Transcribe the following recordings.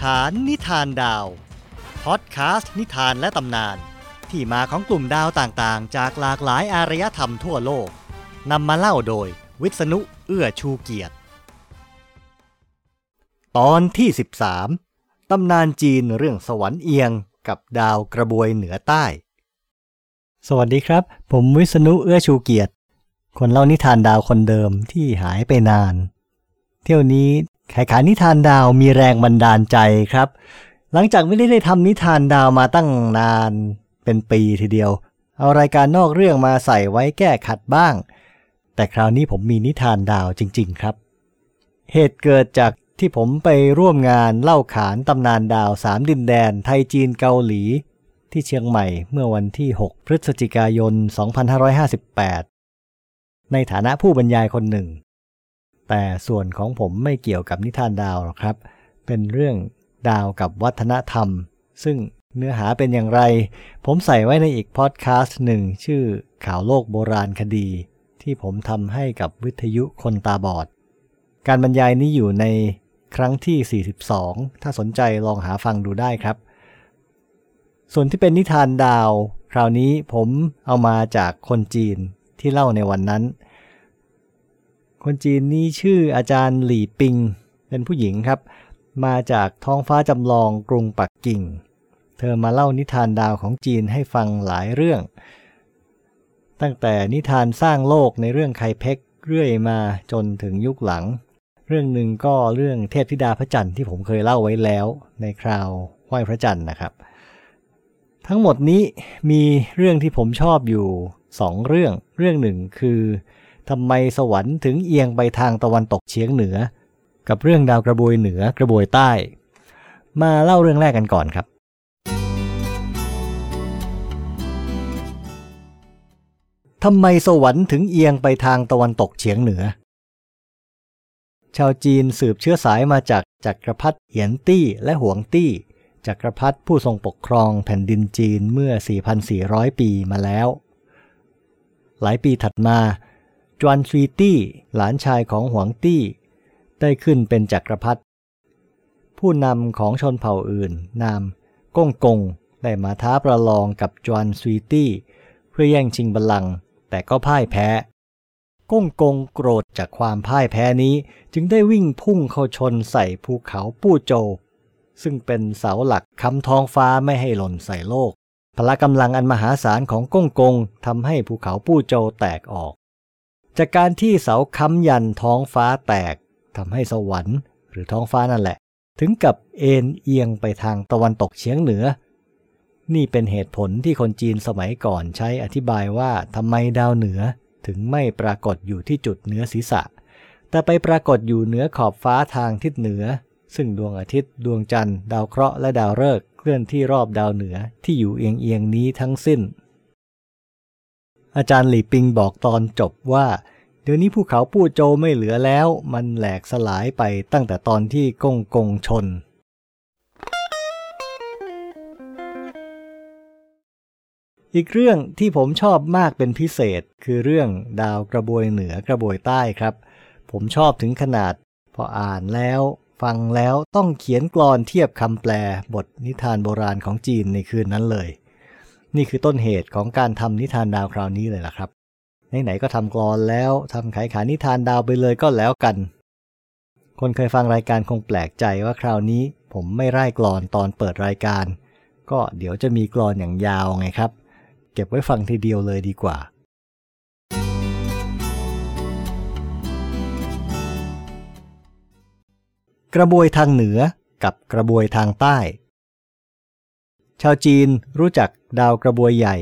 ขานนิทานดาวพอดแคสต์นิทานและตำนาน ที่มาของกลุ่มดาวต่างๆ จากหลากหลายอารยธรรมทั่วโลกนำมาเล่าโดยวิษณุเอื้อชูเกียรติ ตอนที่ 13ตำนานจีนเรื่องสวรรค์เอียงกับดาวกระบวยเหนือใต้ สวัสดีครับ ผมวิษณุเอื้อชูเกียรติ คนเล่านิทานดาวคนเดิมที่หายไปนาน เที่ยวนี้ ขายขายนิทานดาวมีแรงบันดาลใจครับ หลังจากไม่ได้ได้ทำนิทานดาวมาตั้งนานเป็นปีทีเดียว เอารายการนอกเรื่องมาใส่ไว้แก้ขัดบ้าง แต่คราวนี้ผมมีนิทานดาวจริง ๆ ครับ เหตุเกิดจากที่ผมไปร่วมงานเล่าขานตำนานดาวสามดินแดนไทยจีนเกาหลี ที่เชียงใหม่เมื่อวันที่ 6 พฤศจิกายน 2558 ในฐานะผู้บรรยายคนหนึ่ง แต่ส่วนของผมไม่เกี่ยวกับนิทานดาวหรอกครับ เป็นเรื่องดาวกับวัฒนธรรม ซึ่งเนื้อหาเป็นอย่างไร ผมใส่ไว้ในอีกพอดแคสต์หนึ่งชื่อข่าวโลกโบราณคดี ที่ผมทำให้กับวิทยุคนตาบอด การบรรยายนี้อยู่ในครั้งที่ 42 ถ้าสนใจลองหาฟังดูได้ครับ ส่วนที่เป็นนิทานดาว คราวนี้ผมเอามาจากคนจีนที่เล่าในวันนั้น คนจีนนี้ชื่ออาจารย์หลี่ปิง เป็นผู้หญิงครับ มาจากท้องฟ้าจำลองกรุงปักกิ่ง เธอมาเล่านิทานดาวของจีนให้ฟังหลายเรื่อง ตั้งแต่นิทานสร้างโลกในเรื่องไคเพ็กเรื่อยมาจนถึงยุคหลัง เรื่องหนึ่งก็เรื่องเทพธิดาพระจันทร์ที่ผมเคยเล่าไว้แล้วในคราวไหว้พระจันทร์นะครับ ทั้งหมดนี้มีเรื่องที่ผมชอบอยู่สองเรื่อง เรื่องหนึ่งคือ ทำไมสวรรค์ถึงเอียงไปทางตะวันตกเฉียงเหนือ กับเรื่องดาวกระบวยเหนือกระบวยใต้ มาเล่าเรื่องแรกกันก่อนครับ ทำไมสวรรค์ถึงเอียงไปทางตะวันตกเฉียงเหนือ ชาวจีนสืบเชื้อสายมาจากจักรพรรดิเหียนตี้และหวงตี้จักรพรรดิผู้ทรงปกครองแผ่นดินจีนเมื่อ 4,400 ปีมาแล้ว หลายปีถัดมา จวนซีตี้ หลานชายของหวงตี้ ได้ขึ้นเป็นจักรพรรดิผู้นำของชนเผ่าอื่น นามก้งกงได้มาท้าประลองกับจวนซีตี้ เพื่อแย่งชิงบัลลังก์แต่ก็พ่ายแพ้ก้งกงโกรธจากความพ่ายแพ้นี้จึงได้วิ่งพุ่งเข้าชนใส่ภูเขาปู้โจ ซึ่งเป็นเสาหลักค้ำท้องฟ้าไม่ให้หล่นใส่โลก พละกำลังอันมหาศาลของก้งกงทำให้ภูเขาปู้โจแตกออก จากการที่เสาค้ำยันท้องฟ้าแตกทำให้สวรรค์ หรือท้องฟ้านั่นแหละ ถึงกับเอ็นเอียงไปทางตะวันตกเฉียงเหนือ นี่เป็นเหตุผลที่คนจีนสมัยก่อนใช้อธิบายว่าทำไมดาวเหนือถึงไม่ปรากฏอยู่ที่จุดเหนือศีรษะ แต่ไปปรากฏอยู่เหนือขอบฟ้าทางทิศเหนือ ซึ่งดวงอาทิตย์ ดวงจันทร์ ดาวเคราะห์และดาวฤกษ์เคลื่อนที่รอบดาวเหนือที่อยู่เอียงเอียงนี้ทั้งสิ้น อาจารย์หลี่ปิงบอกตอนจบว่า เดี๋ยวนี้ภูเขาปู้โจไม่เหลือแล้ว มันแหลกสลายไปตั้งแต่ตอนที่กงกงชน อีกเรื่องที่ผมชอบมากเป็นพิเศษคือเรื่องดาวกระบวยเหนือกระบวยใต้ครับ ผมชอบถึงขนาด พออ่านแล้วฟังแล้วต้องเขียนกลอนเทียบคำแปลบทนิทานโบราณของจีนในคืนนั้นเลย นี่คือต้นเหตุของการทำนิทานดาวคราวนี้เลยล่ะครับ ไหนๆก็ทำกลอนแล้วทำขายขานิทานดาวไปเลยก็แล้วกัน คนเคยฟังรายการคงแปลกใจว่าคราวนี้ ผมไม่ไล่กลอนตอนเปิดรายการ ก็เดี๋ยวจะมีกลอนอย่างยาวไงครับ เก็บไว้ฟังทีเดียวเลยดีกว่า กระบวยทางเหนือกับกระบวยทางใต้ ชาวจีนรู้จักดาวกระบวยใหญ่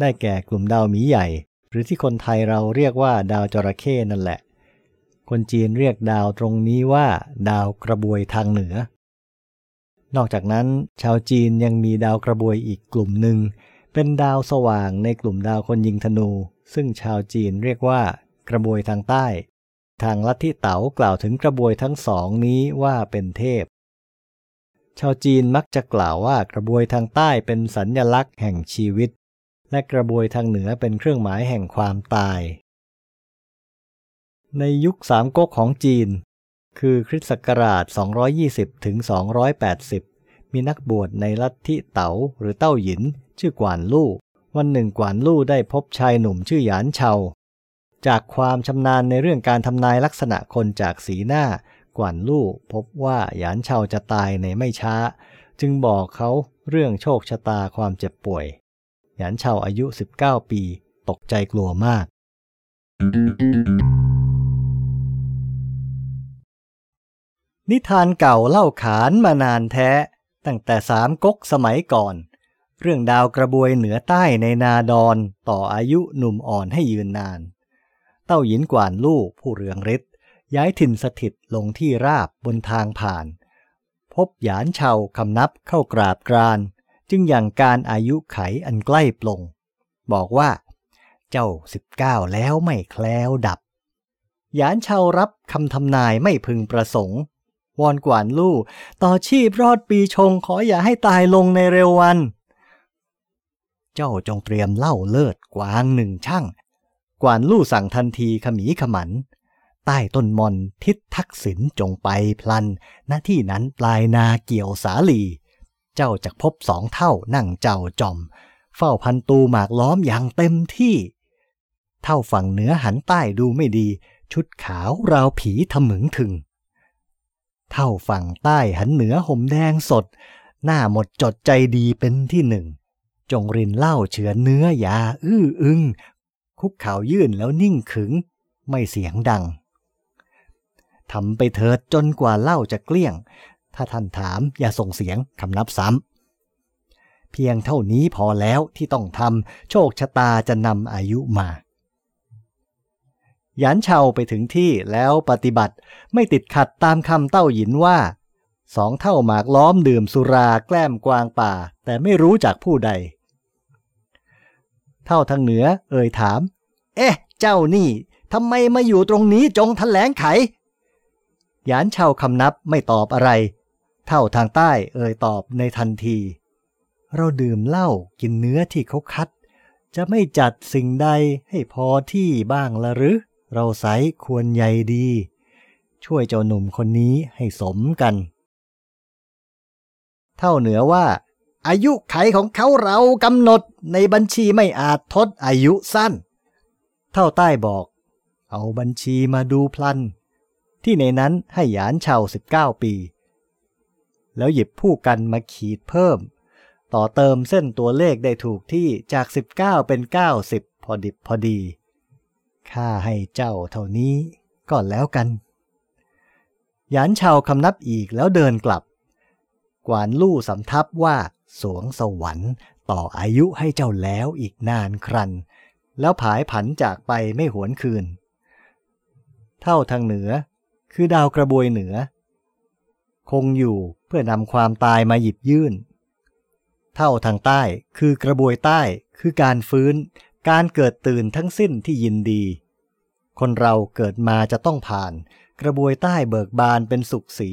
ได้แก่กลุ่มดาวหมีใหญ่ หรือที่คนไทยเราเรียกว่าดาวจระเข้นั่นแหละ คนจีนเรียกดาวตรงนี้ว่า ดาวกระบวยทางเหนือ นอกจากนั้น ชาวจีนยังมีดาวกระบวยอีกกลุ่มหนึ่ง เป็นดาวสว่างในกลุ่มดาวคนยิงธนู ซึ่งชาวจีนเรียกว่า กระบวยทางใต้ ทางลัทธิเต๋ากล่าวถึงกระบวยทั้งสองนี้ว่าเป็นเทพ ชาวจีนมักจะกล่าวว่ากระบวยทางใต้เป็นสัญญลักษณ์แห่งชีวิต และกระบวยทางเหนือเป็นเครื่องหมายแห่งความตาย ในยุคสามก๊กของจีน คือคริสต์ศักราช 220 ถึง 280 มีนักบวชในลัทธิเต๋าหรือเต้าหยิน ชื่อกวานลู่ วันหนึ่งกวานลู่ได้พบชายหนุ่มชื่อหยานเชาจากความชำนาญในเรื่องการทำนายลักษณะคนจากสีหน้า กวนลู่พบว่าหยานเชาจะตายในไม่ช้า จึงบอกเขาเรื่องโชคชะตาความเจ็บป่วย หยานเชาอายุ 19 ปี ตกใจกลัวมาก นิทานเก่าเล่าขานมานานแท้ ตั้งแต่สามก๊กสมัยก่อน เรื่องดาวกระบวยเหนือใต้ในนาดอนต่ออายุหนุ่มอ่อนให้ยืนนาน เต้าหยินกวานลู่ผู้เรืองฤทธิ์ ย้ายถิ่นสถิตลงที่ราบบนทางผ่าน พบหยานเชาคำนับเข้ากราบกราน จึงอย่างการอายุไขอันใกล้ปลง บอกว่า เจ้าสิบเก้าแล้วไม่แคล้วดับ หยานเชารับคำทำนายไม่พึงประสงค์ วอนกวานลู่ต่อชีพรอดปีชงขออย่าให้ตายลงในเร็ววัน เจ้าจงเตรียมเล่าเลิศกวางหนึ่งช่างกวานลู่สั่งทันทีขมีขมัน ใต้ต้นมอนทิศทักษิณจงไปพลัน หน้าที่นั้นปลายนาเกี่ยวสาลี เจ้าจะพบสองเท่านั่งเจ้าจอม เฝ้าพันตูหมากล้อมอย่างเต็มที่ เท่าฝั่งเหนือหันใต้ดูไม่ดี ชุดขาวราวผีทะมึงถึง เท่าฝั่งใต้หันเหนือห่มแดงสด หน้าหมดจดใจดีเป็นที่หนึ่ง จงรินเหล้าเฉือนเนื้อยา อื้ออึง คุกเข่ายื่นแล้วนิ่งขึง ไม่เสียงดัง ทำไปเถิดจนกว่าเหล้าจะเกลี้ยง ถ้าท่านถามอย่าส่งเสียงคำนับซ้ำ เพียงเท่านี้พอแล้วที่ต้องทำโชคชะตาจะนำอายุมายันเชาไปถึงที่แล้วปฏิบัติไม่ติดขัดตามคำเต้าหยินว่า สองเท่าหมากล้อมดื่มสุราแกล้มกวางป่า แต่ไม่รู้จากผู้ใด เท่าทางเหนือเอ่ยถาม เอ๊ะ เจ้านี่ทำไมมาอยู่ตรงนี้จงแถลงไข ยานชาวคำนับไม่ตอบอะไร เท่าทางใต้เอ่ยตอบในทันที เราดื่มเหล้ากินเนื้อที่เขาคัด จะไม่จัดสิ่งใดให้พอที่บ้างละหรือ เราใสควรใหญ่ดี ช่วยเจ้าหนุ่มคนนี้ให้สมกัน เท่าเหนือว่า อายุไขของเขาเรากำหนดในบัญชีไม่อาจทดอายุสั้น เท่าใต้บอก เอาบัญชีมาดูพลัน ที่ในนั้นให้หยานเชาสิบเก้าปี แล้วหยิบผู้กันมาขีดเพิ่ม ต่อเติมเส้นตัวเลขได้ถูกที่จาก 19 เป็น 90 พอดิบพอดีค่าให้เจ้าเท่านี้ก็แล้วกัน หยานเชาคำนับอีกแล้วเดินกลับ กวานลู่สำทับว่าสวงสวรรค์ต่ออายุให้เจ้าแล้วอีกนานครัน แล้วผายผันจากไปไม่หวนคืน เท่าทางเหนือ คือดาวกระบวยเหนือ คงอยู่เพื่อนำความตายมาหยิบยื่น เท่าทางใต้คือกระบวยใต้คือการฟื้น การเกิดตื่นทั้งสิ้นที่ยินดี คนเราเกิดมาจะต้องผ่าน กระบวยใต้เบิกบานเป็นสุขสี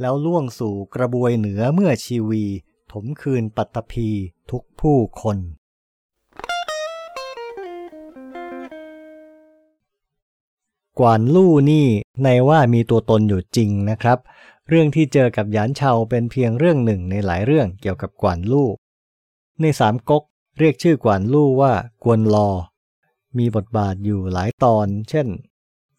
แล้วล่วงสู่กระบวยเหนือเมื่อชีวี ถมคืนปัตตภีทุกผู้คน กวนลู่นี่ในว่ามีตัวตนอยู่จริงนะครับ เรื่องที่เจอกับหยานเชาเป็นเพียงเรื่องหนึ่งในหลายเรื่องเกี่ยวกับกวนลู่ในสามก๊กเรียกชื่อกวนลู่ว่ากวนลอ มีบทบาทอยู่หลายตอน เช่น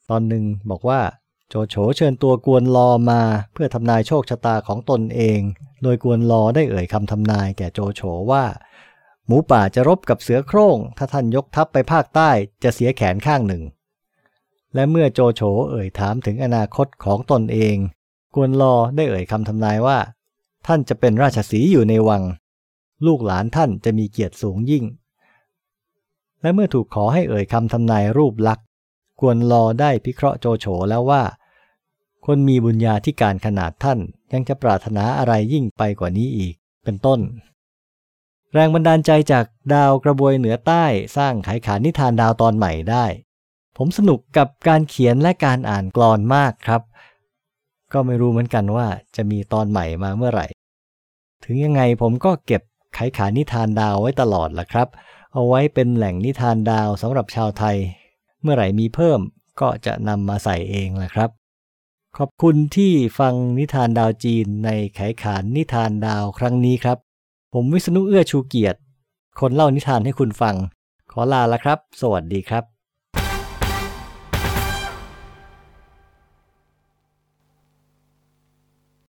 ตอนหนึ่งบอกว่า โจโฉเชิญตัวกวนลอมา เพื่อทำนายโชคชะตาของตนเอง โดยกวนลอได้เอ่ยคำทำนายแก่โจโฉว่า หมูป่าจะรบกับเสือโคร่ง ถ้าท่านยกทัพไปภาคใต้จะเสียแขนข้างหนึ่ง และเมื่อโจโฉเอ่ยถามถึงอนาคตของตนเอง กวนลอได้เอ่ยคำทำนายว่า ท่านจะเป็นราชสีอยู่ในวัง ลูกหลานท่านจะมีเกียรติสูงยิ่ง และเมื่อถูกขอให้เอ่ยคำทำนายรูปลักษณ์ กวนลอได้พิเคราะห์โจโฉแล้วว่า คนมีบุญญาธิการขนาดท่านยังจะปรารถนาอะไรยิ่งไปกว่านี้อีก เป็นต้น แรงบันดาลใจจากดาวกระบวยเหนือใต้สร้างไขขานิทานดาวตอนใหม่ได้ ผมสนุกกับการเขียนและการอ่านกลอนมากครับ ก็ไม่รู้เหมือนกันว่าจะมีตอนใหม่มาเมื่อไหร่ ถึงยังไงผมก็เก็บไขขานิทานดาวไว้ตลอดละครับ เอาไว้เป็นแหล่งนิทานดาวสำหรับชาวไทย เมื่อไหร่มีเพิ่มก็จะนำมาใส่เองแหละครับ ขอบคุณที่ฟังนิทานดาวจีนในไขขานนิทานดาวครั้งนี้ครับ ผมวิษณุเอื้อชูเกียรติ คนเล่านิทานให้คุณฟัง ขอลาละครับ สวัสดีครับ